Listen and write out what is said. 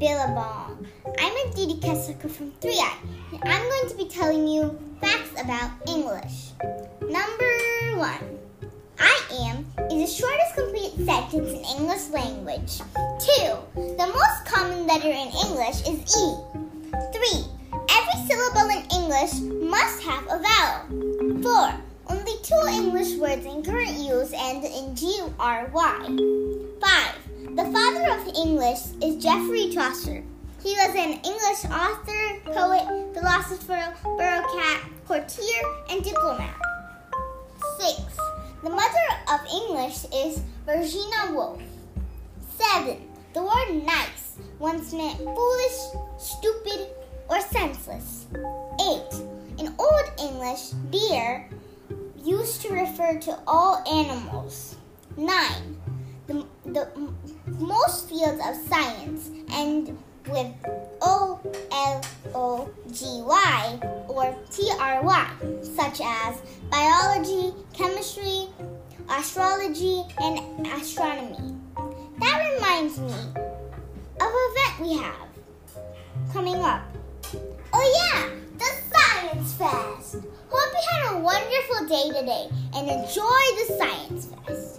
Billabong. I'm Aditi Kessler from 3i, and I'm going to be telling you facts about English. Number 1. I am is the shortest complete sentence in English language. 2. The most common letter in English is E. 3. Every syllable in English must have a vowel. 4. Only two English words in current use end in G-R-Y. 5. English is Geoffrey Chaucer. He was an English author, poet, philosopher, cat, courtier, and diplomat. 6. The mother of English is Virginia Woolf. 7. The word nice once meant foolish, stupid, or senseless. 8. In Old English, deer used to refer to all animals. 9 most fields of science end with O L O G Y or T R Y, such as biology, chemistry, astrology, and astronomy. That reminds me of an event we have coming up. Oh, yeah, the Science Fest. Hope you had a wonderful day today and enjoy the Science Fest.